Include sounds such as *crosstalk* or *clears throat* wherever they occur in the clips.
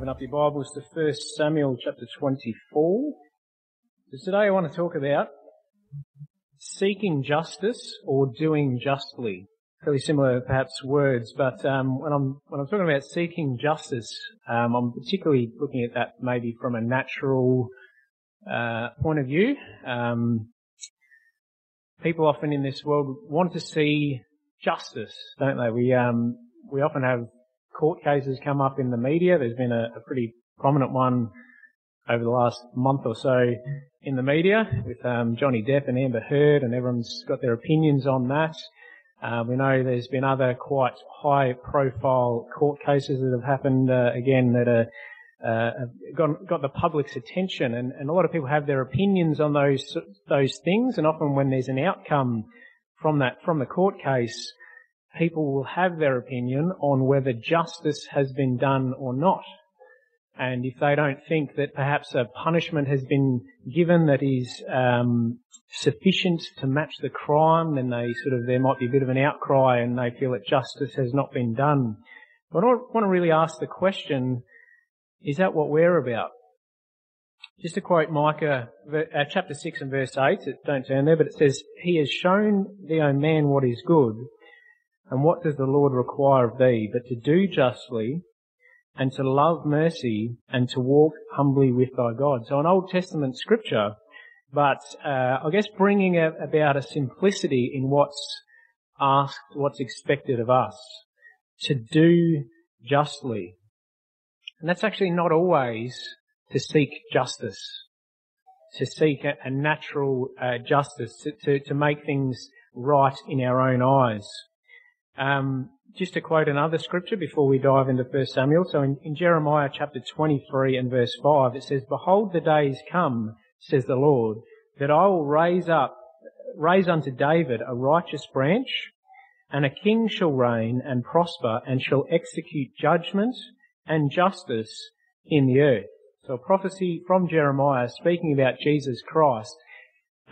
open up your Bibles to 1 Samuel chapter 24. So today I want to talk about seeking justice or doing justly. Fairly similar, perhaps, words, but um, when I'm when I'm talking about seeking justice, um, I'm particularly looking at that maybe from a natural uh, point of view. Um, people often in this world want to see justice, don't they? We um, we often have court cases come up in the media. There's been a, a pretty prominent one over the last month or so in the media with um, Johnny Depp and Amber Heard, and everyone's got their opinions on that. Uh, we know there's been other quite high-profile court cases that have happened uh, again that are uh, got, got the public's attention, and, and a lot of people have their opinions on those those things. And often, when there's an outcome from that from the court case, people will have their opinion on whether justice has been done or not. And if they don't think that perhaps a punishment has been given that is um, sufficient to match the crime, then they sort of there might be a bit of an outcry and they feel that justice has not been done. But I want to really ask the question: Is that what we're about? Just to quote Micah, uh, chapter six and verse eight. Don't turn there, but it says, "He has shown thee, O man, what is good." And what does the Lord require of thee but to do justly and to love mercy and to walk humbly with thy God? So an Old Testament scripture, but uh, I guess bringing a, about a simplicity in what's asked, what's expected of us to do justly. And that's actually not always to seek justice, to seek a, a natural uh, justice, to, to, to make things right in our own eyes. Um, just to quote another scripture before we dive into 1 Samuel. So in, in, Jeremiah chapter 23 and verse 5, it says, Behold, the days come, says the Lord, that I will raise up, raise unto David a righteous branch, and a king shall reign and prosper and shall execute judgment and justice in the earth. So a prophecy from Jeremiah speaking about Jesus Christ,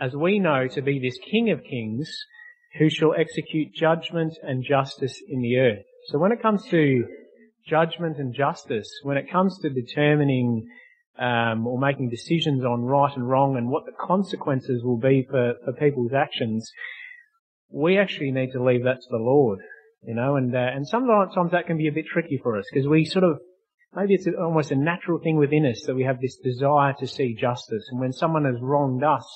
as we know to be this King of Kings, who shall execute judgment and justice in the earth. So when it comes to judgment and justice, when it comes to determining um, or making decisions on right and wrong and what the consequences will be for, for people's actions, we actually need to leave that to the Lord, you know, and uh, and sometimes that can be a bit tricky for us because we sort of maybe it's almost a natural thing within us that we have this desire to see justice, and when someone has wronged us,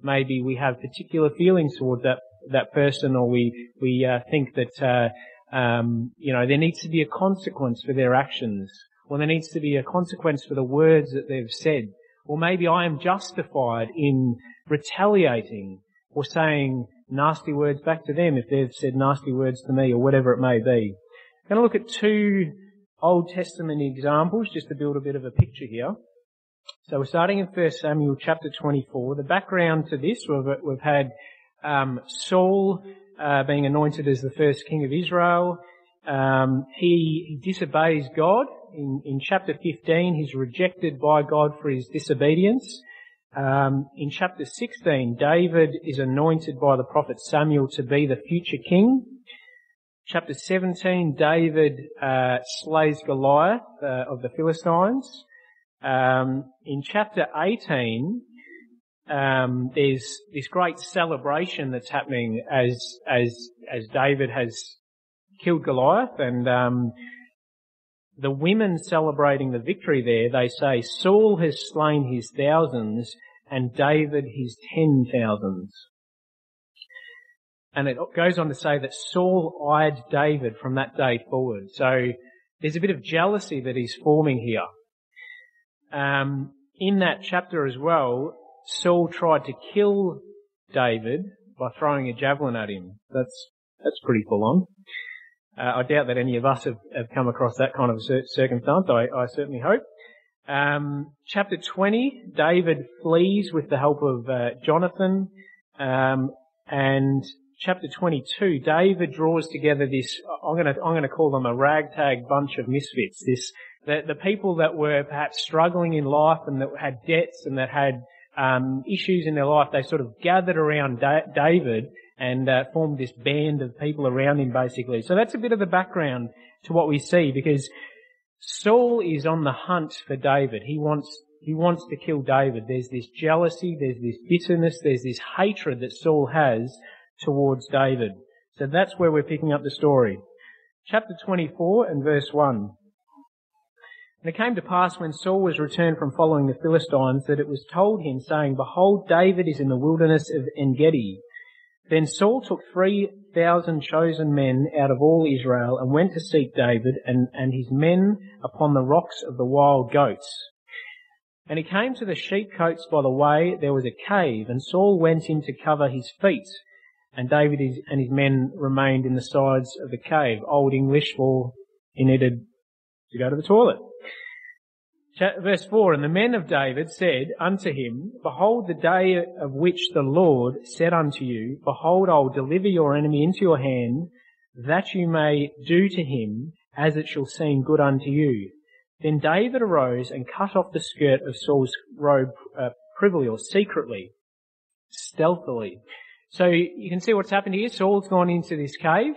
maybe we have particular feelings towards that that person, or we we uh, think that uh, um, you know there needs to be a consequence for their actions, or there needs to be a consequence for the words that they've said, or maybe I am justified in retaliating or saying nasty words back to them if they've said nasty words to me, or whatever it may be. I'm going to look at two Old Testament examples just to build a bit of a picture here. So we're starting in 1 Samuel chapter 24. The background to this, we've, we've had um, Saul uh, being anointed as the first king of Israel. Um, he, disobeys God. In, in, chapter 15, he's rejected by God for his disobedience. Um, in chapter 16, David is anointed by the prophet Samuel to be the future king. Chapter 17, David uh, slays Goliath uh, of the Philistines. Um, in chapter 18, um, there's this great celebration that's happening as as as David has killed Goliath, and um, the women celebrating the victory there, they say Saul has slain his thousands and David his ten thousands. And it goes on to say that Saul eyed David from that day forward. So there's a bit of jealousy that is forming here. Um, in that chapter as well, Saul tried to kill David by throwing a javelin at him. That's that's pretty full on. Uh, I doubt that any of us have, have come across that kind of circumstance. I, I certainly hope. Um, chapter 20, David flees with the help of uh, Jonathan, um, and chapter 22, David draws together this. I'm going to I'm going to call them a ragtag bunch of misfits. This the, the people that were perhaps struggling in life and that had debts and that had um, issues in their life, they sort of gathered around da- David and uh, formed this band of people around him, basically. So that's a bit of the background to what we see, because Saul is on the hunt for David. He wants, he wants to kill David. There's this jealousy, there's this bitterness, there's this hatred that Saul has towards David. So that's where we're picking up the story. Chapter 24 and verse 1. And it came to pass when Saul was returned from following the Philistines that it was told him, saying, Behold, David is in the wilderness of Engedi. Then Saul took three thousand chosen men out of all Israel and went to seek David and, and his men upon the rocks of the wild goats. And he came to the sheepcotes by the way, there was a cave, and Saul went in to cover his feet, and David and his men remained in the sides of the cave. Old English for he needed to go to the toilet. Verse 4, And the men of David said unto him, Behold the day of which the Lord said unto you, Behold, I will deliver your enemy into your hand, that you may do to him as it shall seem good unto you. Then David arose and cut off the skirt of Saul's robe uh, privily or secretly, stealthily. So you can see what's happened here. Saul's gone into this cave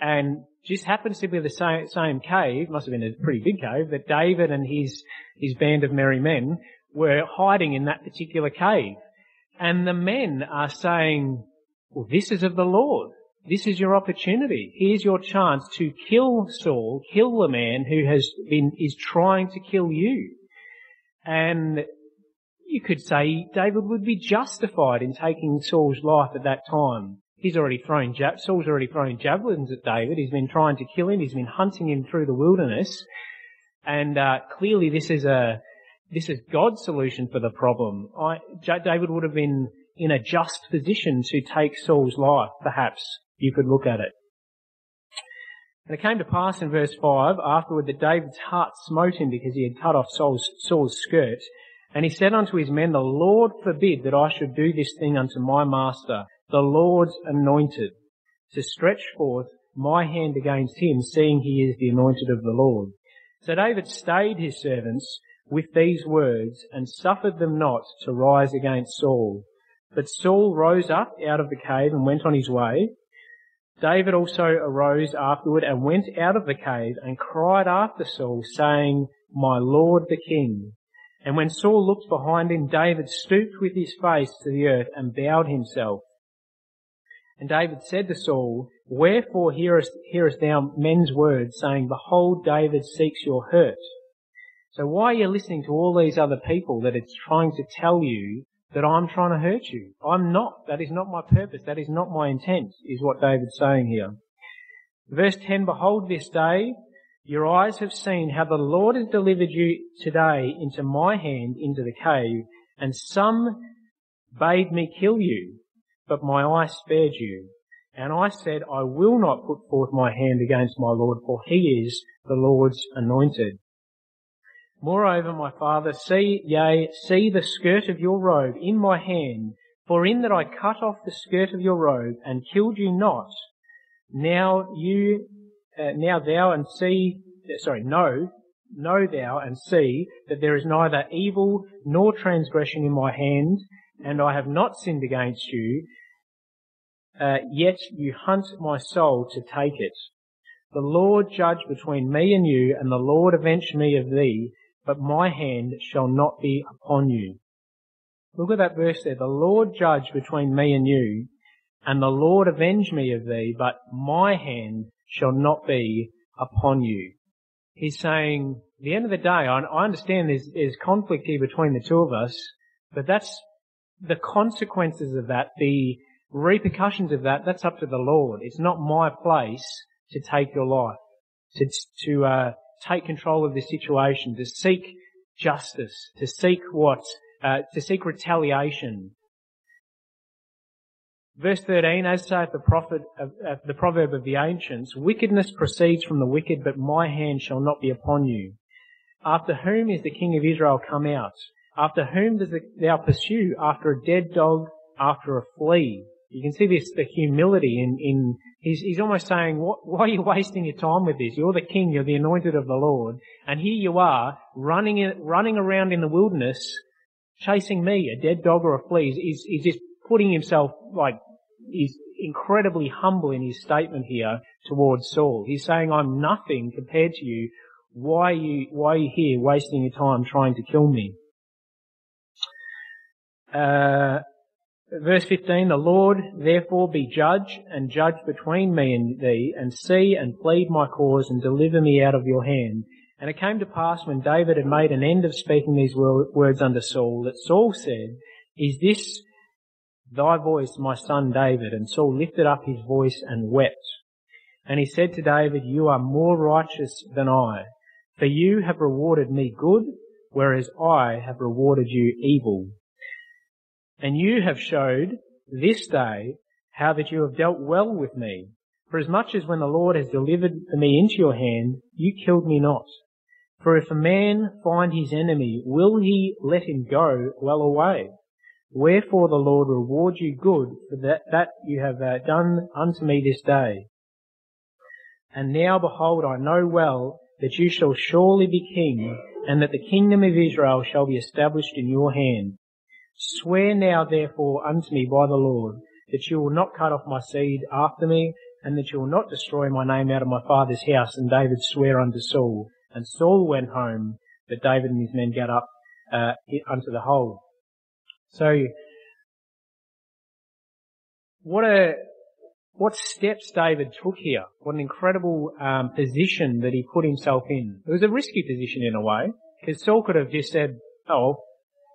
and just happens to be the same, same cave, must have been a pretty big cave, that David and his, his band of merry men were hiding in that particular cave. And the men are saying, well, this is of the Lord. This is your opportunity. Here's your chance to kill Saul, kill the man who has been, is trying to kill you. And you could say David would be justified in taking Saul's life at that time. He's already thrown, Saul's already thrown javelins at David. He's been trying to kill him. He's been hunting him through the wilderness. And uh, clearly this is a, this is God's solution for the problem. I, David would have been in a just position to take Saul's life, perhaps. You could look at it. And it came to pass in verse 5, afterward that David's heart smote him because he had cut off Saul's, Saul's skirt. And he said unto his men, The Lord forbid that I should do this thing unto my master, the Lord's anointed, to stretch forth my hand against him, seeing he is the anointed of the Lord. So David stayed his servants with these words and suffered them not to rise against Saul. But Saul rose up out of the cave and went on his way. David also arose afterward and went out of the cave and cried after Saul, saying, My Lord the King. And when Saul looked behind him, David stooped with his face to the earth and bowed himself. And David said to Saul, Wherefore hearest, hearest thou men's words, saying, Behold, David seeks your hurt? So why are you listening to all these other people that are trying to tell you that I'm trying to hurt you? I'm not. That is not my purpose. That is not my intent, is what David's saying here. Verse 10, Behold this day, your eyes have seen how the Lord has delivered you today into my hand into the cave, and some bade me kill you, but my eye spared you. And I said, I will not put forth my hand against my Lord, for he is the Lord's anointed. Moreover, my father, see, yea, see the skirt of your robe in my hand, for in that I cut off the skirt of your robe and killed you not. Now you, uh, now thou and see, sorry, know, know thou and see that there is neither evil nor transgression in my hand, and I have not sinned against you, uh, yet you hunt my soul to take it. The Lord judge between me and you, and the Lord avenge me of thee, but my hand shall not be upon you. Look at that verse there. The Lord judge between me and you, and the Lord avenge me of thee, but my hand shall not be upon you. He's saying, at the end of the day, I understand there's, there's conflict here between the two of us, but that's the consequences of that, the repercussions of that, that's up to the Lord. It's not my place to take your life, to, to uh, take control of the situation, to seek justice, to seek what, uh, to seek retaliation. Verse 13, as saith the prophet, uh, the proverb of the ancients, wickedness proceeds from the wicked, but my hand shall not be upon you. After whom is the king of Israel come out? After whom does thou pursue? After a dead dog, after a flea. You can see this, the humility in, in he's, he's almost saying, why are you wasting your time with this? You're the king, you're the anointed of the Lord, and here you are, running, in, running around in the wilderness, chasing me, a dead dog or a flea. He's, he's just putting himself, like, he's incredibly humble in his statement here towards Saul. He's saying, I'm nothing compared to you. why are you, why are you here wasting your time trying to kill me? Uh, verse 15, the Lord therefore be judge and judge between me and thee and see and plead my cause and deliver me out of your hand. And it came to pass when David had made an end of speaking these words unto Saul that Saul said, Is this thy voice, my son David? And Saul lifted up his voice and wept. And he said to David, You are more righteous than I, for you have rewarded me good, whereas I have rewarded you evil. And you have showed this day how that you have dealt well with me. For as much as when the Lord has delivered me into your hand, you killed me not. For if a man find his enemy, will he let him go well away? Wherefore the Lord reward you good for that, that you have uh, done unto me this day. And now behold, I know well that you shall surely be king, and that the kingdom of Israel shall be established in your hand. Swear now therefore unto me by the Lord, that you will not cut off my seed after me, and that you will not destroy my name out of my father's house. And David sware unto Saul. And Saul went home, but David and his men got up uh, unto the hole. So, what a what steps David took here. What an incredible um, position that he put himself in. It was a risky position in a way, because Saul could have just said, "Oh,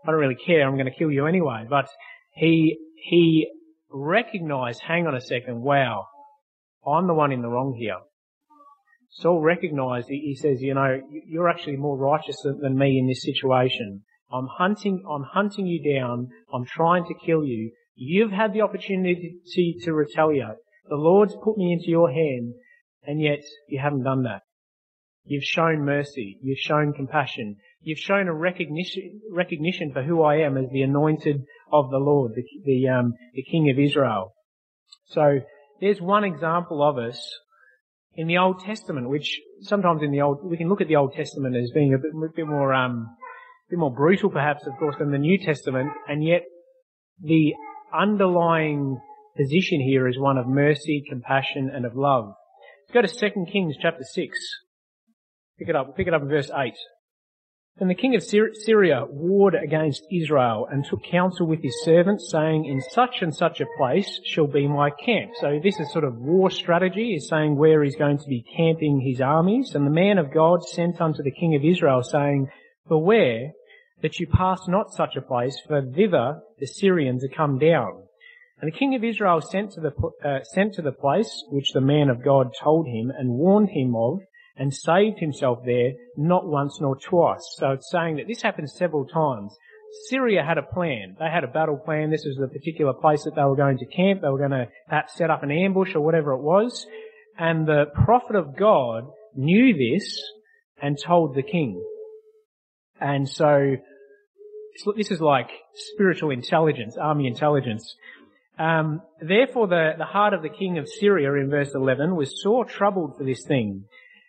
I don't really care. I'm going to kill you anyway." But he he recognized, "Hang on a second, wow, I'm the one in the wrong here." Saul recognized, he says, you know, you're actually more righteous than me in this situation. I'm hunting, I'm hunting you down. I'm trying to kill you. You've had the opportunity to retaliate. The Lord's put me into your hand, and yet you haven't done that. You've shown mercy. You've shown compassion. You've shown a recognition, recognition for who I am as the anointed of the Lord, the, the, um, the King of Israel. So there's one example of us in the Old Testament, which sometimes in the Old, we can look at the Old Testament as being a bit, a bit more, um, a bit more brutal perhaps, of course, than the New Testament, and yet the underlying position here is one of mercy, compassion, and of love. Let's go to 2 Kings chapter 6. Pick it up, pick it up in verse 8. Then the king of Syria warred against Israel and took counsel with his servants, saying, In such and such a place shall be my camp. So this is sort of war strategy, is saying where he's going to be camping his armies. And the man of God sent unto the king of Israel, saying, Beware that you pass not such a place, for thither the Syrians are come down. And the king of Israel sent to the, uh, sent to the place which the man of God told him and warned him of, and saved himself there not once nor twice. So it's saying that this happened several times. Syria had a plan. They had a battle plan. This was the particular place that they were going to camp. They were going to perhaps set up an ambush or whatever it was. And the prophet of God knew this and told the king. And so this is like spiritual intelligence, army intelligence. Um, therefore, the, the heart of the king of Syria in verse 11 was sore troubled for this thing.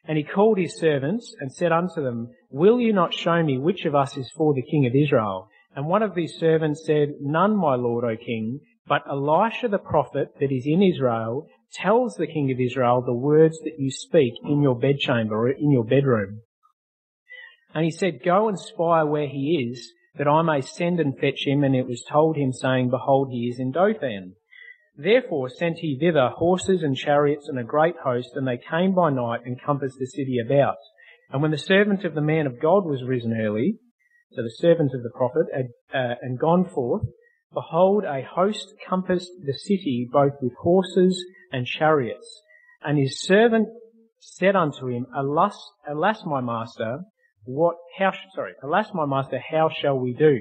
And he called his servants and said unto them, Will you not show me which of us is for the king of Israel? And one of these servants said, None, my lord, O king, but Elisha the prophet that is in Israel tells the king of Israel the words that you speak in your bedchamber or in your bedroom. And he said, Go and spy where he is, that I may send and fetch him. And it was told him, saying, Behold, he is in Dothan. Therefore sent he thither horses and chariots and a great host, and they came by night and compassed the city about. And when the servant of the man of God was risen early, so the servant of the prophet, had, uh, and gone forth, behold, a host compassed the city both with horses and chariots. And his servant said unto him, Alas, alas, my master, what, how, sorry, alas, my master, how shall we do?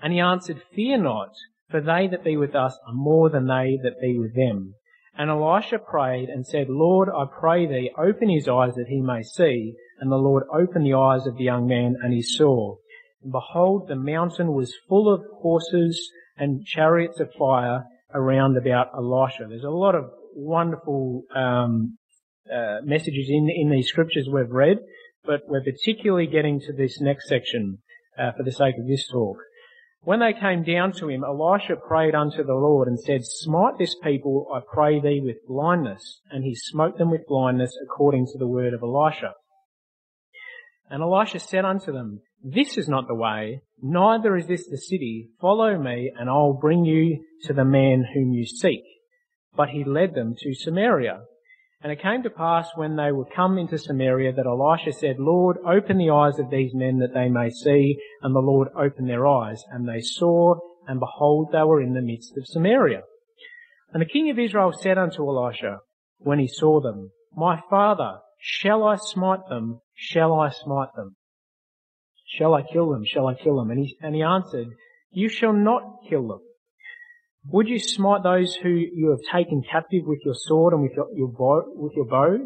And he answered, Fear not, for they that be with us are more than they that be with them. And Elisha prayed and said, Lord, I pray thee, open his eyes that he may see. And the Lord opened the eyes of the young man, and he saw. And behold, the mountain was full of horses and chariots of fire around about Elisha. There's a lot of wonderful um, uh, messages in in these scriptures we've read, but we're particularly getting to this next section uh, for the sake of this talk. When they came down to him, Elisha prayed unto the Lord and said, Smite this people, I pray thee, with blindness. And he smote them with blindness according to the word of Elisha. And Elisha said unto them, This is not the way, neither is this the city. Follow me, and I'll bring you to the man whom you seek. But he led them to Samaria. And it came to pass when they were come into Samaria that Elisha said, Lord, open the eyes of these men that they may see. And the Lord opened their eyes, and they saw, and behold, they were in the midst of Samaria. And the king of Israel said unto Elisha, when he saw them, My father, shall I smite them? Shall I smite them? Shall I kill them? Shall I kill them? And he, and he answered, You shall not kill them. Would you smite those who you have taken captive with your sword and with your, your bow, with your bow?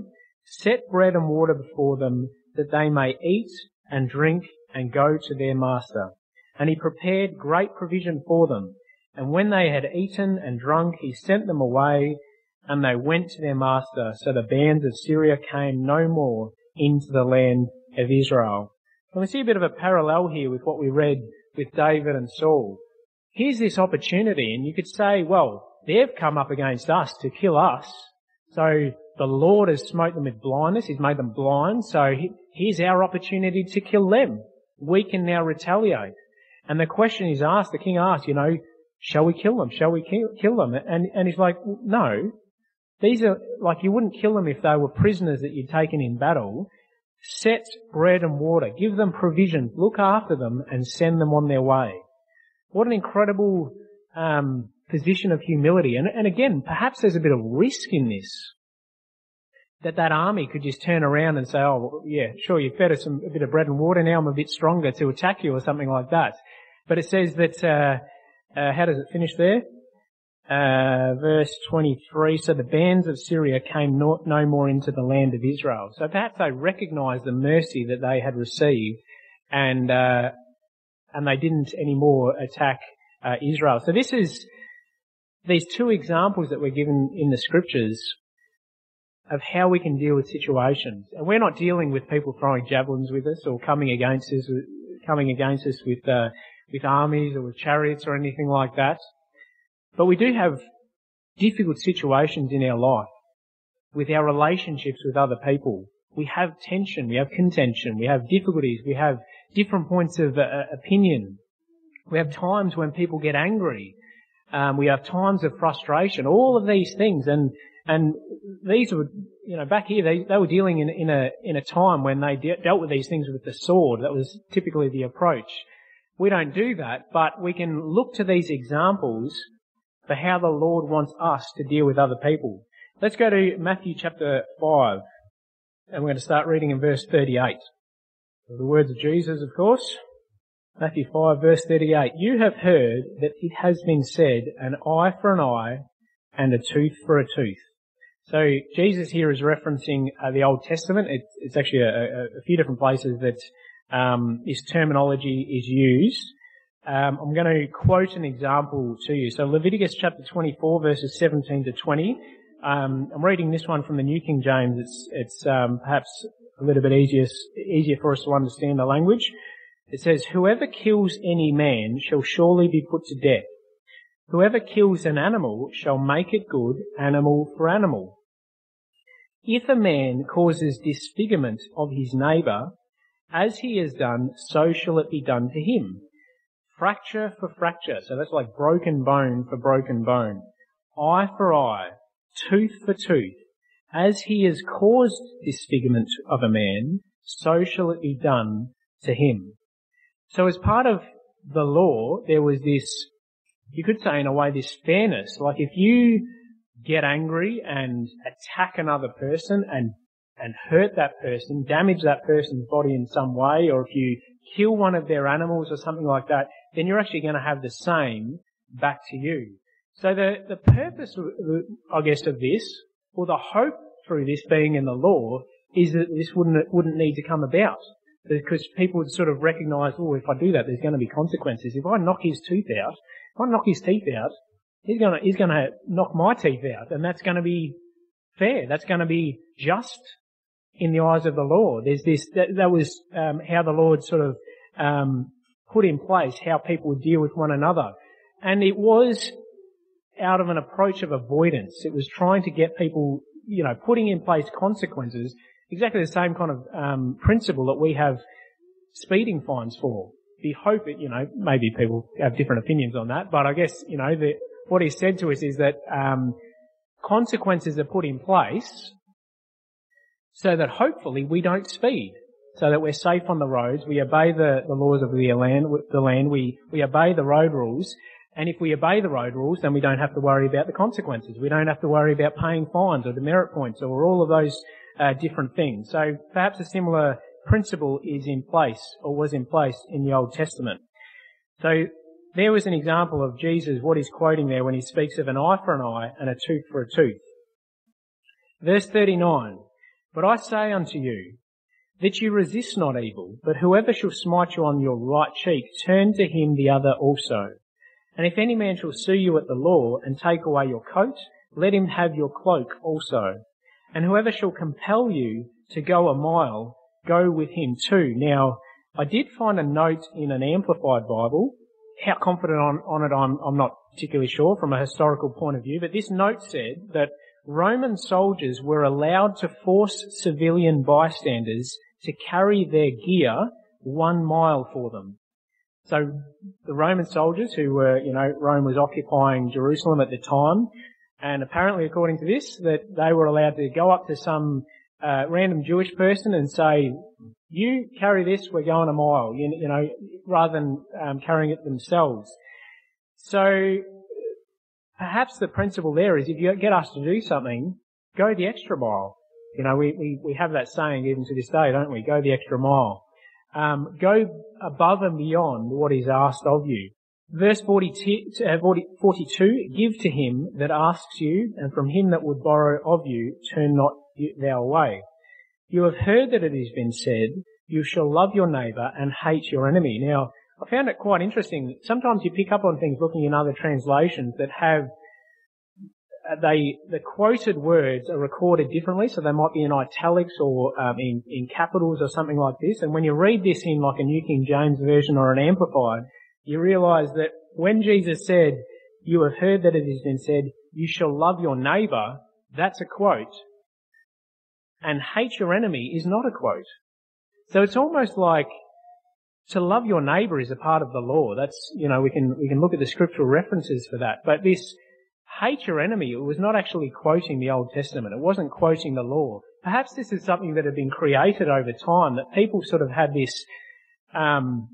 Set bread and water before them that they may eat and drink and go to their master. And he prepared great provision for them. And when they had eaten and drunk, he sent them away and they went to their master. So the bands of Syria came no more into the land of Israel. And we see a bit of a parallel here with what we read with David and Saul. Here's this opportunity, and you could say, well, they've come up against us to kill us. So the Lord has smote them with blindness. He's made them blind. So here's our opportunity to kill them. We can now retaliate. And the question is asked, the king asked, you know, shall we kill them? Shall we kill them? And, and he's like, no, these are, like you wouldn't kill them if they were prisoners that you'd taken in battle. Set bread and water. Give them provision. Look after them and send them on their way. What an incredible um, position of humility. And, and again, perhaps there's a bit of risk in this. That that army could just turn around and say, oh, yeah, sure, you fed us some, a bit of bread and water, now I'm a bit stronger to attack you or something like that. But it says that, uh, uh, how does it finish there? uh, verse 23, so the bands of Syria came no, no more into the land of Israel. So perhaps they recognized the mercy that they had received and, uh, and they didn't anymore attack uh, Israel. So this is these two examples that we're given in the scriptures of how we can deal with situations. And we're not dealing with people throwing javelins with us or coming against us, coming against us with, uh, with armies or with chariots or anything like that. But we do have difficult situations in our life with our relationships with other people. We have tension, we have contention, we have difficulties, we have different points of uh, opinion. We have times when people get angry. Um, we have times of frustration. All of these things, and and these were, you know, back here they they were dealing in in a in a time when they de- dealt with these things with the sword. That was typically the approach. We don't do that, but we can look to these examples for how the Lord wants us to deal with other people. Let's go to Matthew chapter 5, and we're going to start reading in verse 38. The words of Jesus, of course. Matthew 5 verse 38. You have heard that it has been said, an eye for an eye and a tooth for a tooth. So Jesus here is referencing uh, the Old Testament. It's, it's actually a, a, a, few different places that um, this terminology is used. Um, I'm going to quote an example to you. So Leviticus chapter 24 verses 17 to 20. Um, I'm reading this one from the New King James. It's, it's um, perhaps a little bit easier, easier for us to understand the language. It says, Whoever kills any man shall surely be put to death. Whoever kills an animal shall make it good, animal for animal. If a man causes disfigurement of his neighbour, as he has done, so shall it be done to him fracture for fracture. So that's like broken bone for broken bone. Eye for eye, tooth for tooth. As he has caused disfigurement of a man, so shall it be done to him. So as part of the law, there was this, you could say in a way, this fairness. Like if you get angry and attack another person and and hurt that person, damage that person's body in some way, or if you kill one of their animals or something like that, then you're actually going to have the same back to you. So the, the purpose, I guess, of this, or the hope through this being in the law, is that this wouldn't, wouldn't need to come about. Because people would sort of recognize, oh, if I do that, there's going to be consequences. If I knock his tooth out, if I knock his teeth out, he's going to, he's going to knock my teeth out, and that's going to be fair. That's going to be just in the eyes of the law. There's this, that, that was um, how the Lord sort of um, put in place how people would deal with one another. And it was out of an approach of avoidance. It was trying to get people, you know, putting in place consequences exactly the same kind of um, principle that we have speeding fines for. We hope that, you know, maybe people have different opinions on that, but I guess, you know, the, what he said to us is that um, consequences are put in place so that hopefully we don't speed, so that we're safe on the roads, we obey the, the laws of the land, the land, we, we obey the road rules, and if we obey the road rules, then we don't have to worry about the consequences. We don't have to worry about paying fines or demerit points or all of those uh, different things. So perhaps a similar principle is in place or was in place in the Old Testament. So there was an example of Jesus, what he's quoting there when he speaks of an eye for an eye and a tooth for a tooth. Verse 39, But I say unto you, that you resist not evil, but whoever shall smite you on your right cheek, turn to him the other also. And if any man shall sue you at the law and take away your coat, let him have your cloak also. And whoever shall compel you to go a mile, go with him too. Now, I did find a note in an amplified Bible. How confident on, on it I'm, I'm not particularly sure from a historical point of view, but this note said that Roman soldiers were allowed to force civilian bystanders to carry their gear one mile for them. So the Roman soldiers who were, you know, Rome was occupying Jerusalem at the time, and apparently according to this, that they were allowed to go up to some uh, random Jewish person and say, you carry this, we're going a mile, you, you know, rather than um, carrying it themselves. So perhaps the principle there is if you get us to do something, go the extra mile. You know, we, we, we have that saying even to this day, don't we? Go the extra mile. Um, go above and beyond what is asked of you. Verse 42, uh, 40, 42, give to him that asks you, and from him that would borrow of you, turn not thou away. You have heard that it has been said, you shall love your neighbour and hate your enemy. Now, I found it quite interesting. Sometimes you pick up on things looking in other translations that have they the quoted words are recorded differently, so they might be in italics or um, in in capitals or something like this. And when you read this in like a New King James version or an amplified, you realise that when Jesus said, "You have heard that it has been said, you shall love your neighbour," that's a quote, and hate your enemy is not a quote. So it's almost like to love your neighbour is a part of the law. That's you know we can we can look at the scriptural references for that, but this hate your enemy, it was not actually quoting the Old Testament. It wasn't quoting the law. Perhaps this is something that had been created over time, that people sort of had this, um,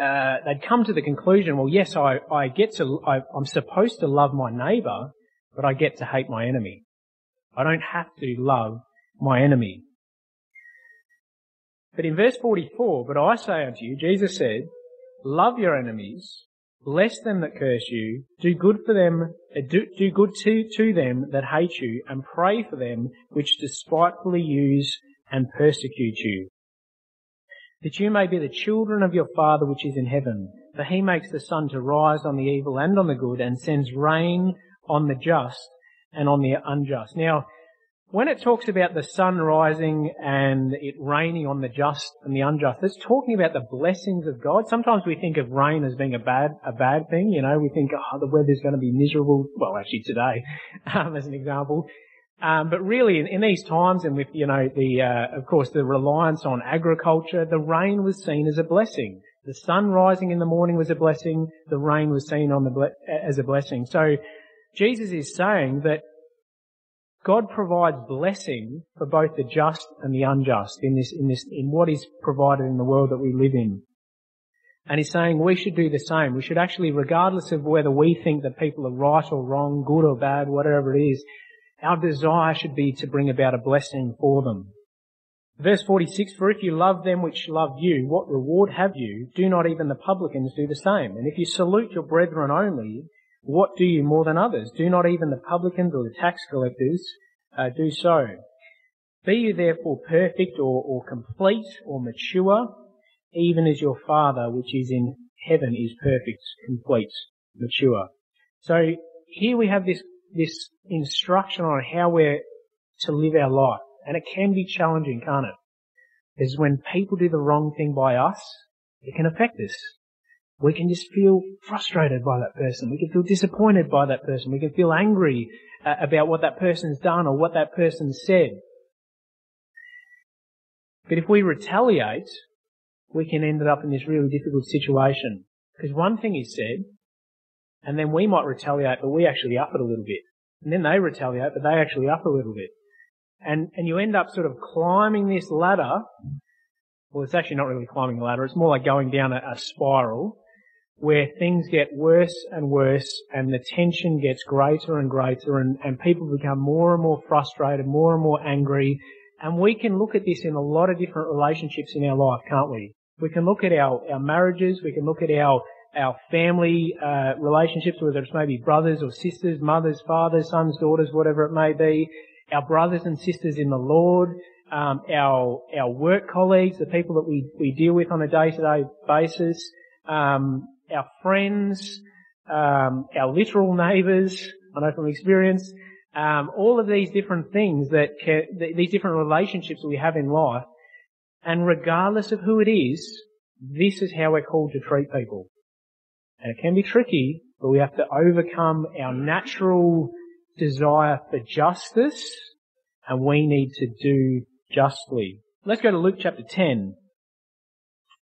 uh, they'd come to the conclusion, well, yes, I, I get to, I, I'm supposed to love my neighbour, but I get to hate my enemy. I don't have to love my enemy. But in verse 44, but I say unto you, Jesus said, love your enemies, Bless them that curse you. Do good for them, uh, do, do good to, to them that hate you, and pray for them which despitefully use and persecute you. That you may be the children of your Father which is in heaven. For he makes the sun to rise on the evil and on the good, and sends rain on the just and on the unjust. Now, when it talks about the sun rising and it raining on the just and the unjust, it's talking about the blessings of God. Sometimes we think of rain as being a bad, a bad thing. You know, we think, oh, the weather's going to be miserable. Well, actually today, *laughs* um, as an example. Um, but really, in, in, these times, and with you know the, uh, of course, the reliance on agriculture, the rain was seen as a blessing. The sun rising in the morning was a blessing. The rain was seen on the ble- as a blessing. So Jesus is saying that God provides blessing for both the just and the unjust in this, in this, in what is provided in the world that we live in. And he's saying we should do the same. We should actually, regardless of whether we think that people are right or wrong, good or bad, whatever it is, our desire should be to bring about a blessing for them. Verse 46, For if you love them which love you, what reward have you? Do not even the publicans do the same? And if you salute your brethren only, what do you more than others? Do not even the publicans or the tax collectors uh, do so. Be you therefore perfect or, or complete or mature, even as your Father which is in heaven is perfect, complete, mature. So here we have this, this instruction on how we're to live our life. And it can be challenging, can't it? Because when people do the wrong thing by us, it can affect us. We can just feel frustrated by that person. We can feel disappointed by that person. We can feel angry uh, about what that person's done or what that person said. But if we retaliate, we can end up in this really difficult situation. Because one thing is said, and then we might retaliate, but we actually up it a little bit. And then they retaliate, but they actually up a little bit. And, and you end up sort of climbing this ladder. Well, it's actually not really climbing a ladder. It's more like going down a, a spiral where things get worse and worse and the tension gets greater and greater and, and people become more and more frustrated, more and more angry. And we can look at this in a lot of different relationships in our life, can't we? We can look at our, our marriages, we can look at our, our family uh, relationships, whether it's maybe brothers or sisters, mothers, fathers, sons, daughters, whatever it may be, our brothers and sisters in the Lord, um, our our work colleagues, the people that we, we deal with on a day-to-day basis, um, our friends, um, our literal neighbours. I know from experience, um, all of these different things that can, these different relationships that we have in life, and regardless of who it is, this is how we're called to treat people. And it can be tricky, but we have to overcome our natural desire for justice, and we need to do justly. Let's go to Luke chapter 10.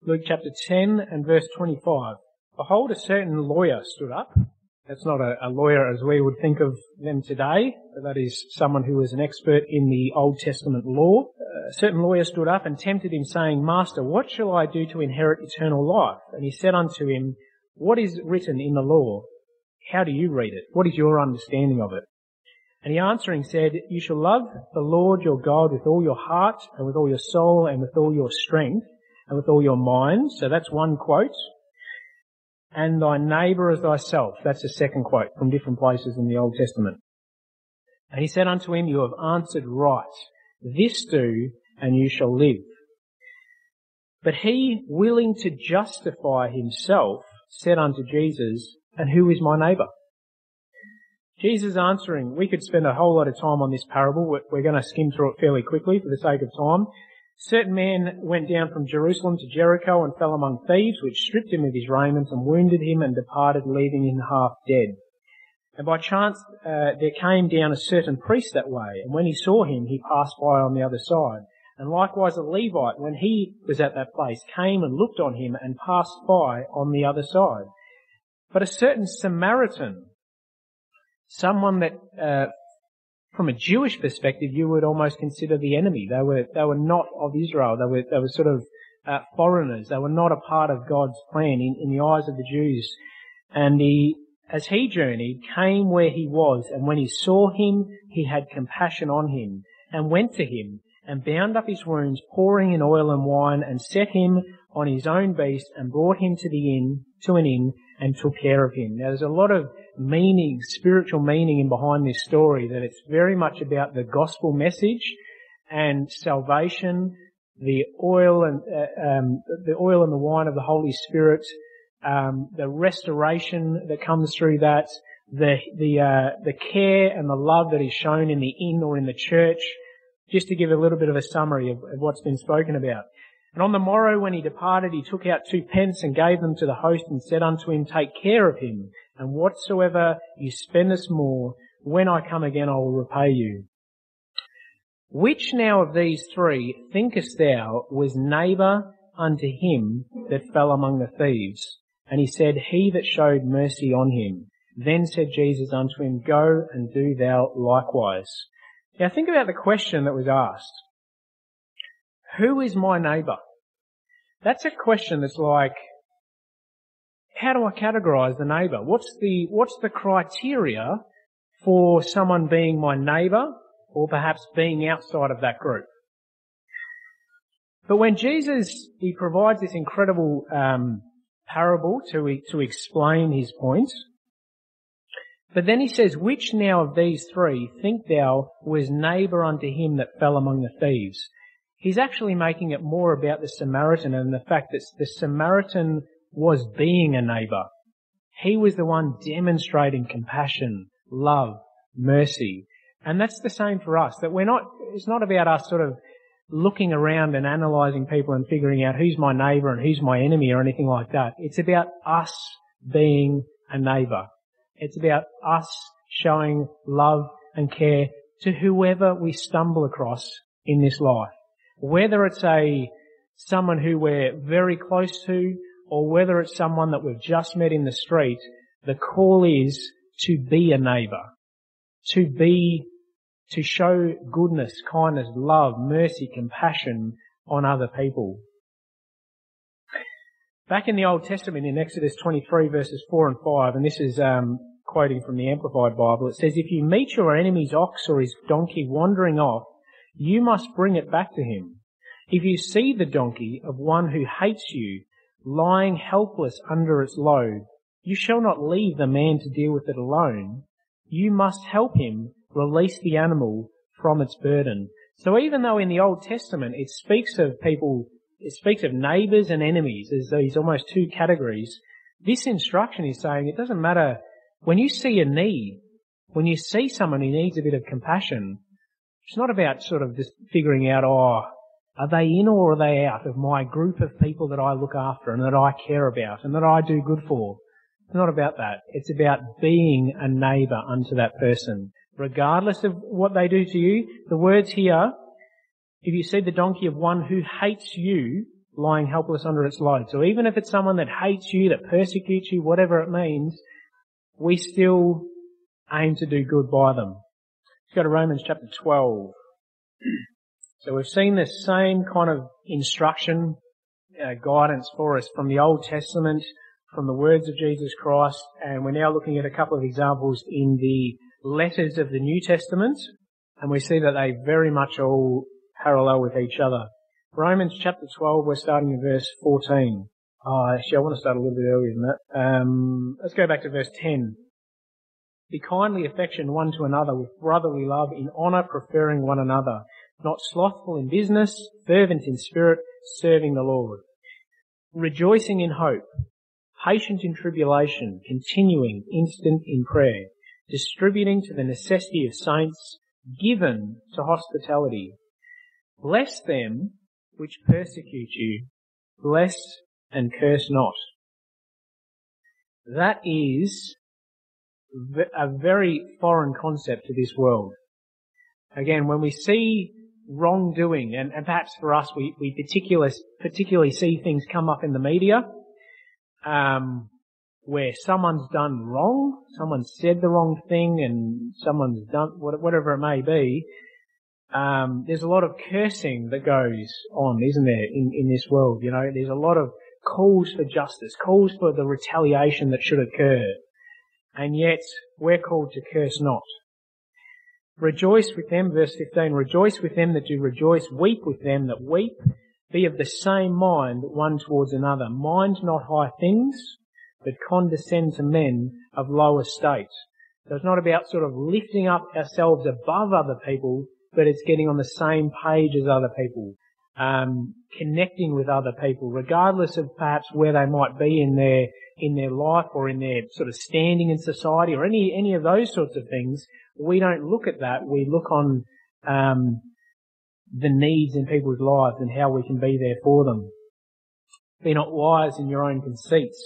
Luke chapter 10 and verse 25. Behold, a certain lawyer stood up. That's not a, a, lawyer as we would think of them today, but that is someone who was an expert in the Old Testament law. Uh, a certain lawyer stood up and tempted him, saying, Master, what shall I do to inherit eternal life? And he said unto him, What is written in the law? How do you read it? What is your understanding of it? And he answering said, You shall love the Lord your God with all your heart, and with all your soul, and with all your strength, and with all your mind. So that's one quote and thy neighbour as thyself. That's a second quote from different places in the Old Testament. And he said unto him, You have answered right. This do, and you shall live. But he, willing to justify himself, said unto Jesus, And who is my neighbour? Jesus answering, we could spend a whole lot of time on this parable. We're going to skim through it fairly quickly for the sake of time certain man went down from Jerusalem to Jericho and fell among thieves, which stripped him of his raiment and wounded him and departed, leaving him half dead. And by chance uh, there came down a certain priest that way, and when he saw him, he passed by on the other side. And likewise a Levite, when he was at that place, came and looked on him and passed by on the other side. But a certain Samaritan, someone that uh, from a Jewish perspective, you would almost consider the enemy. They were, they were not of Israel. They were, they were sort of uh, foreigners. They were not a part of God's plan in, in the eyes of the Jews. And he, as he journeyed, came where he was, and when he saw him, he had compassion on him, and went to him, and bound up his wounds, pouring in oil and wine, and set him on his own beast, and brought him to the inn, to an inn, and took care of him. Now there's a lot of meaning, spiritual meaning in behind this story that it's very much about the gospel message and salvation, the oil and uh, um, the oil and the wine of the Holy Spirit, um, the restoration that comes through that, the the uh, the care and the love that is shown in the inn or in the church. Just to give a little bit of a summary of, of what's been spoken about. And on the morrow when he departed, he took out two pence and gave them to the host and said unto him, Take care of him, and whatsoever you spend us more, when I come again I will repay you. Which now of these three thinkest thou was neighbour unto him that fell among the thieves? And he said, He that showed mercy on him. Then said Jesus unto him, Go and do thou likewise. Now think about the question that was asked. Who is my neighbour? That's a question that's like, how do I categorize the neighbour? What's the, what's the criteria for someone being my neighbour or perhaps being outside of that group? But when Jesus, he provides this incredible um, parable to, to explain his point, but then he says, which now of these three think thou was neighbour unto him that fell among the thieves? he's actually making it more about the Samaritan and the fact that the Samaritan was being a neighbour. He was the one demonstrating compassion, love, mercy. And that's the same for us, that we're not, it's not about us sort of looking around and analysing people and figuring out who's my neighbour and who's my enemy or anything like that. It's about us being a neighbour. It's about us showing love and care to whoever we stumble across in this life. Whether it's a, someone who we're very close to, or whether it's someone that we've just met in the street, the call is to be a neighbour. To be, to show goodness, kindness, love, mercy, compassion on other people. Back in the Old Testament in Exodus 23 verses 4 and 5, and this is um, quoting from the Amplified Bible, it says, If you meet your enemy's ox or his donkey wandering off, you must bring it back to him. If you see the donkey of one who hates you lying helpless under its load, you shall not leave the man to deal with it alone. You must help him release the animal from its burden. So even though in the Old Testament it speaks of people, it speaks of neighbours and enemies as these almost two categories, this instruction is saying it doesn't matter when you see a need, when you see someone who needs a bit of compassion, it's not about sort of just figuring out, oh, are they in or are they out of my group of people that I look after and that I care about and that I do good for? It's not about that. It's about being a neighbour unto that person. Regardless of what they do to you, the words here, if you see the donkey of one who hates you lying helpless under its load. So even if it's someone that hates you, that persecutes you, whatever it means, we still aim to do good by them. Let's go to Romans chapter 12. *clears throat* So we've seen this same kind of instruction, uh, guidance for us from the Old Testament, from the words of Jesus Christ, and we're now looking at a couple of examples in the letters of the New Testament, and we see that they very much all parallel with each other. Romans chapter 12, we're starting in verse 14. Oh, actually, I want to start a little bit earlier than that. Um, let's go back to verse 10. Be kindly affection one to another with brotherly love in honour preferring one another not slothful in business, fervent in spirit, serving the Lord. Rejoicing in hope, patient in tribulation, continuing instant in prayer, distributing to the necessity of saints, given to hospitality. Bless them which persecute you, bless and curse not. That is a very foreign concept to this world. Again, when we see wrongdoing, and, and perhaps for us, we, we particular, particularly see things come up in the media, um, where someone's done wrong, someone's said the wrong thing, and someone's done whatever it may be. Um, there's a lot of cursing that goes on, isn't there, in, in this world? You know, there's a lot of calls for justice, calls for the retaliation that should occur. And yet, we're called to curse not. Rejoice with them, verse 15, rejoice with them that do rejoice, weep with them that weep, be of the same mind one towards another. Mind not high things, but condescend to men of low estate. So it's not about sort of lifting up ourselves above other people, but it's getting on the same page as other people, um, connecting with other people, regardless of perhaps where they might be in their in their life or in their sort of standing in society or any any of those sorts of things we don't look at that. We look on um, the needs in people's lives and how we can be there for them. Be not wise in your own conceits.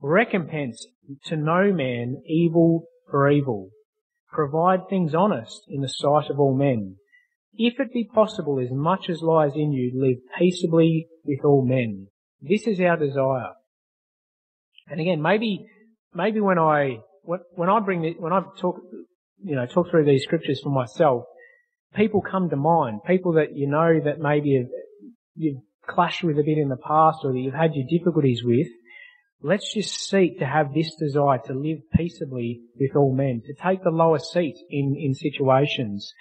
Recompense to no man evil for evil. Provide things honest in the sight of all men. If it be possible, as much as lies in you, live peaceably with all men. This is our desire. And again, maybe, maybe when I, when I bring it, when I talk, you know, talk through these scriptures for myself, people come to mind, people that you know that maybe have, you've clashed with a bit in the past or that you've had your difficulties with. Let's just seek to have this desire to live peaceably with all men, to take the lower seat in, in situations,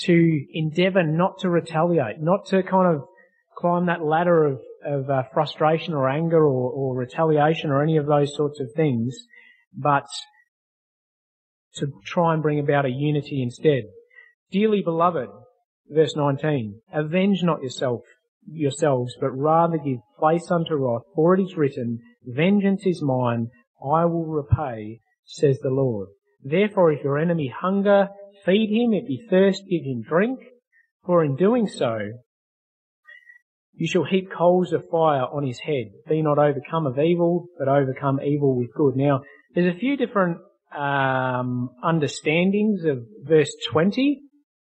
to endeavour not to retaliate, not to kind of climb that ladder of, of uh, frustration or anger or, or retaliation or any of those sorts of things, but to try and bring about a unity instead. Dearly beloved, verse 19, avenge not yourself, yourselves, but rather give place unto wrath, for it is written, vengeance is mine, I will repay, says the Lord. Therefore if your enemy hunger, feed him, if he thirst, give him drink, for in doing so, you shall heap coals of fire on his head. Be not overcome of evil, but overcome evil with good. Now, there's a few different um, understandings of verse 20.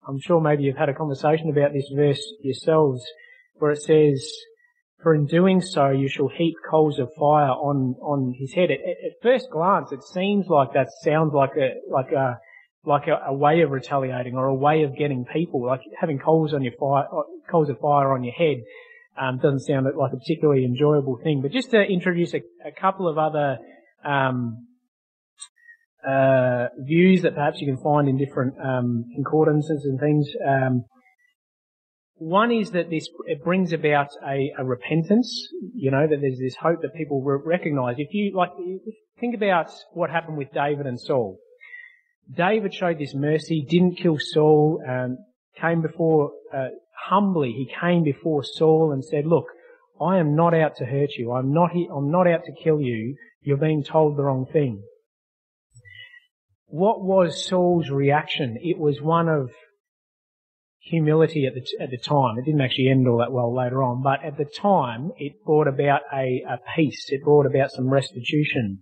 I'm sure maybe you've had a conversation about this verse yourselves where it says, for in doing so you shall heap coals of fire on, on his head. At, at first glance it seems like that sounds like a, like a, like a, a, way of retaliating or a way of getting people, like having coals on your fire, coals of fire on your head, um, doesn't sound like a particularly enjoyable thing. But just to introduce a, a couple of other um, uh, views that perhaps you can find in different um, concordances and things. Um, one is that this it brings about a, a, repentance. You know that there's this hope that people recognise. If you like, think about what happened with David and Saul. David showed this mercy, didn't kill Saul, um, came before uh, humbly. He came before Saul and said, "Look, I am not out to hurt you. I'm not. I'm not out to kill you. You're being told the wrong thing." What was Saul's reaction? It was one of humility at the, at the time. It didn't actually end all that well later on, but at the time it brought about a, a peace. It brought about some restitution.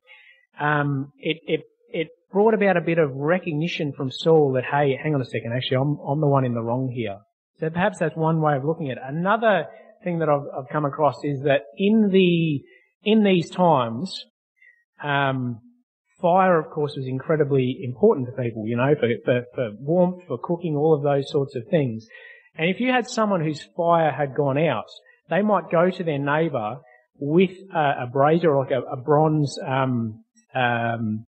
Um, it, it, it brought about a bit of recognition from Saul that, hey, hang on a second, actually I'm, I'm the one in the wrong here. So perhaps that's one way of looking at it. Another thing that I've, I've come across is that in the, in these times, um, fire, of course, was incredibly important to people, you know, for, for, for warmth, for cooking, all of those sorts of things. And if you had someone whose fire had gone out, they might go to their neighbour with a, a brazier, like a, a bronze, um, um,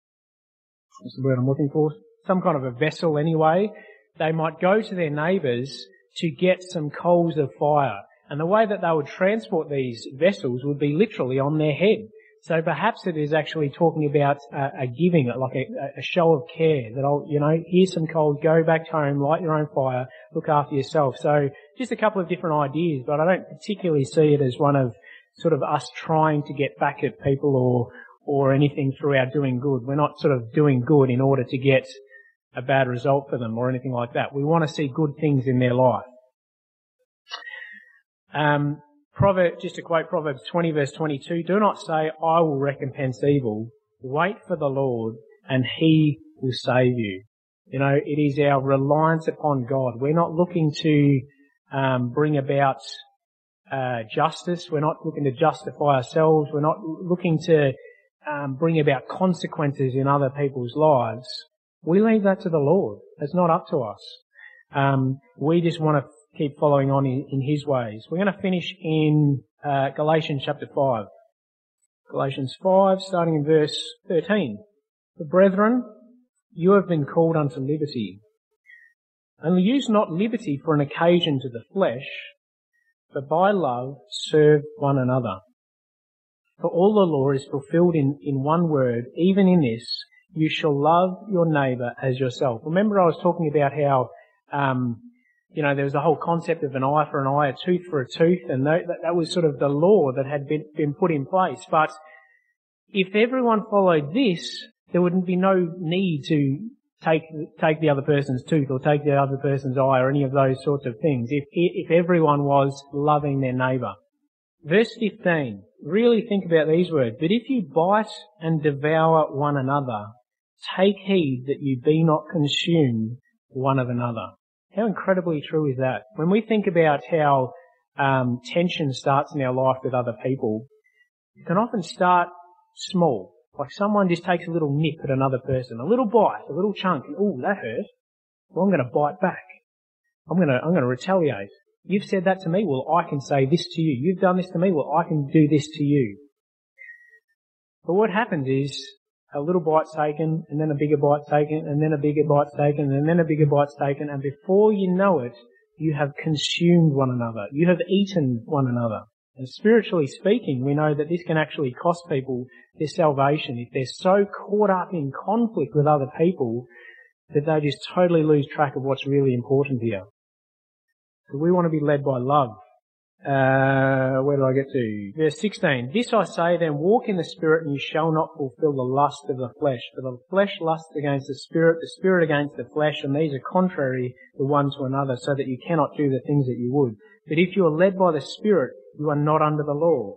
what's the word I'm looking for? Some kind of a vessel anyway. They might go to their neighbours to get some coals of fire. And the way that they would transport these vessels would be literally on their head. So perhaps it is actually talking about uh, a giving, like a, a, show of care that I'll, you know, here's some coal, go back home, light your own fire, look after yourself. So just a couple of different ideas, but I don't particularly see it as one of sort of us trying to get back at people or, or anything through our doing good. We're not sort of doing good in order to get a bad result for them or anything like that. We want to see good things in their life. Um, Proverb, just to quote Proverbs 20 verse 22, do not say, I will recompense evil. Wait for the Lord and He will save you. You know, it is our reliance upon God. We're not looking to um, bring about uh, justice. We're not looking to justify ourselves. We're not looking to um, bring about consequences in other people's lives. We leave that to the Lord. It's not up to us. Um, we just want to keep following on in, in his ways. We're going to finish in uh, Galatians chapter 5. Galatians 5, starting in verse 13. The brethren, you have been called unto liberty. Only use not liberty for an occasion to the flesh, but by love serve one another. For all the law is fulfilled in, in one word, even in this, you shall love your neighbour as yourself. Remember I was talking about how um, you know, there was the whole concept of an eye for an eye, a tooth for a tooth, and that, that was sort of the law that had been, been put in place. But if everyone followed this, there wouldn't be no need to take take the other person's tooth or take the other person's eye or any of those sorts of things. If if everyone was loving their neighbour. Verse 15. Really think about these words. But if you bite and devour one another, take heed that you be not consumed one of another. How incredibly true is that? When we think about how um, tension starts in our life with other people, it can often start small. Like someone just takes a little nip at another person, a little bite, a little chunk, and oh, that hurt. Well, I'm going to bite back. I'm going to, I'm going to retaliate. You've said that to me. Well, I can say this to you. You've done this to me. Well, I can do this to you. But what happens is a little bite's taken, and then a bigger bite's taken, and then a bigger bite's taken, and then a bigger bite's taken, and before you know it, you have consumed one another. You have eaten one another. And spiritually speaking, we know that this can actually cost people their salvation if they're so caught up in conflict with other people that they just totally lose track of what's really important here. So we want to be led by love. Uh, where did I get to? Verse 16. This I say then, walk in the Spirit and you shall not fulfill the lust of the flesh. For the flesh lusts against the Spirit, the Spirit against the flesh, and these are contrary the one to another, so that you cannot do the things that you would. But if you are led by the Spirit, you are not under the law.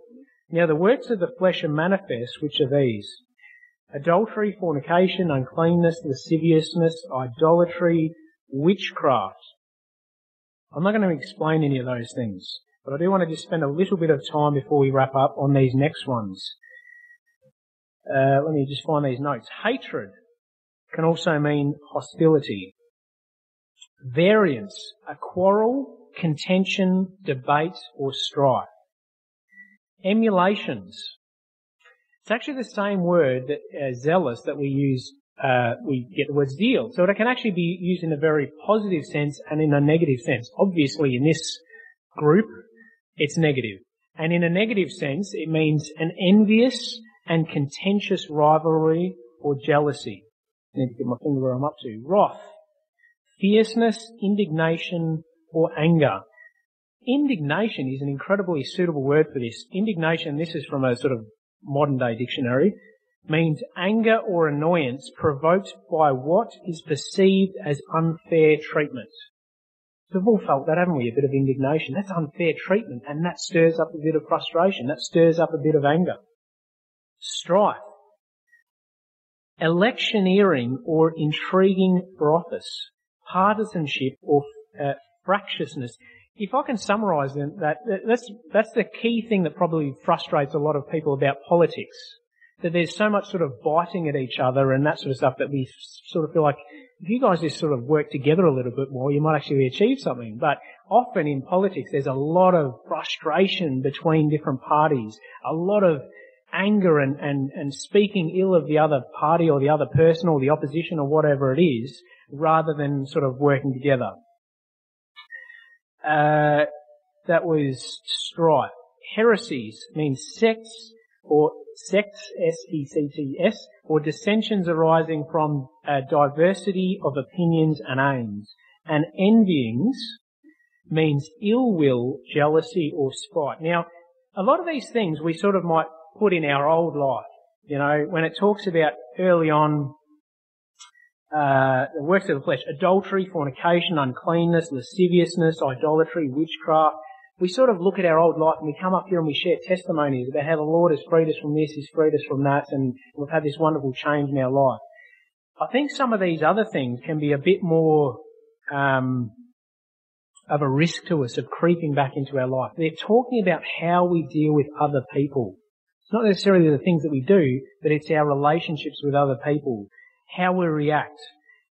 Now the works of the flesh are manifest, which are these. Adultery, fornication, uncleanness, lasciviousness, idolatry, witchcraft. I'm not going to explain any of those things. But I do want to just spend a little bit of time before we wrap up on these next ones. Uh, let me just find these notes. Hatred can also mean hostility. Variance, a quarrel, contention, debate, or strife. Emulations. It's actually the same word that uh, zealous that we use. Uh, we get the word zeal. So it can actually be used in a very positive sense and in a negative sense. Obviously, in this group, it's negative. And in a negative sense, it means an envious and contentious rivalry or jealousy. I need to get my finger where I'm up to. Wrath, fierceness, indignation, or anger. Indignation is an incredibly suitable word for this. Indignation, this is from a sort of modern day dictionary, means anger or annoyance provoked by what is perceived as unfair treatment. We've all felt that, haven't we? A bit of indignation. That's unfair treatment, and that stirs up a bit of frustration. That stirs up a bit of anger. Strife. Electioneering or intriguing for office. Partisanship or uh, fractiousness. If I can summarise that, that's, that's the key thing that probably frustrates a lot of people about politics. That there's so much sort of biting at each other and that sort of stuff that we sort of feel like if you guys just sort of work together a little bit more, you might actually achieve something. But often in politics, there's a lot of frustration between different parties, a lot of anger and, and, and speaking ill of the other party or the other person or the opposition or whatever it is, rather than sort of working together. Uh, that was strife. Heresies means sects or sects, S-E-C-T-S, or dissensions arising from a diversity of opinions and aims. And envyings means ill will, jealousy, or spite. Now, a lot of these things we sort of might put in our old life. You know, when it talks about early on uh, the works of the flesh, adultery, fornication, uncleanness, lasciviousness, idolatry, witchcraft. We sort of look at our old life and we come up here and we share testimonies about how the Lord has freed us from this, He's freed us from that, and we've had this wonderful change in our life. I think some of these other things can be a bit more um, of a risk to us of creeping back into our life. They're talking about how we deal with other people. It's not necessarily the things that we do, but it's our relationships with other people how we react,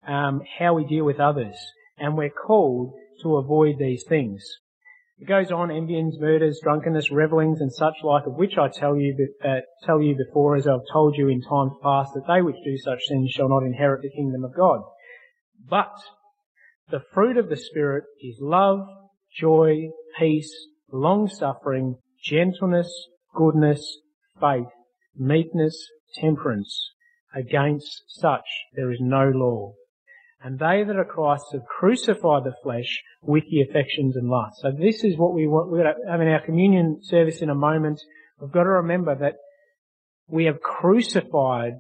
um, how we deal with others, and we're called to avoid these things. It goes on, envyings, murders, drunkenness, revellings, and such like, of which I tell you, uh, tell you before, as I've told you in times past, that they which do such things shall not inherit the kingdom of God. But the fruit of the Spirit is love, joy, peace, long suffering, gentleness, goodness, faith, meekness, temperance. Against such there is no law. And they that are Christ have crucified the flesh with the affections and lusts. So this is what we want. We're going to have in our communion service in a moment. We've got to remember that we have crucified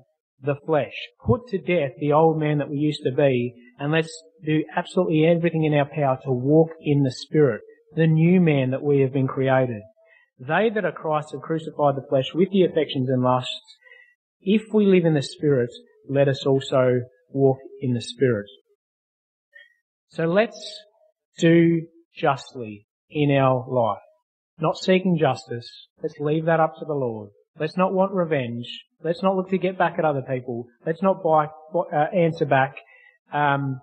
the flesh, put to death the old man that we used to be, and let's do absolutely everything in our power to walk in the Spirit, the new man that we have been created. They that are Christ have crucified the flesh with the affections and lusts. If we live in the Spirit, let us also walk in the Spirit. So let's do justly in our life. Not seeking justice. Let's leave that up to the Lord. Let's not want revenge. Let's not look to get back at other people. Let's not buy, uh, answer back. Um,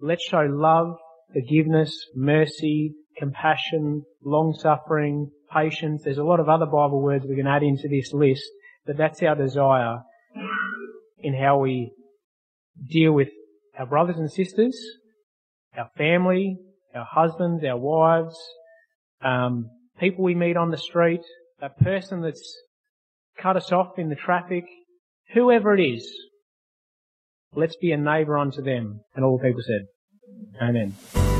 let's show love, forgiveness, mercy, compassion, long suffering, patience. There's a lot of other Bible words we can add into this list but that's our desire in how we deal with our brothers and sisters, our family, our husbands, our wives, um, people we meet on the street, that person that's cut us off in the traffic, whoever it is. Let's be a neighbour unto them. And all the people said, Amen.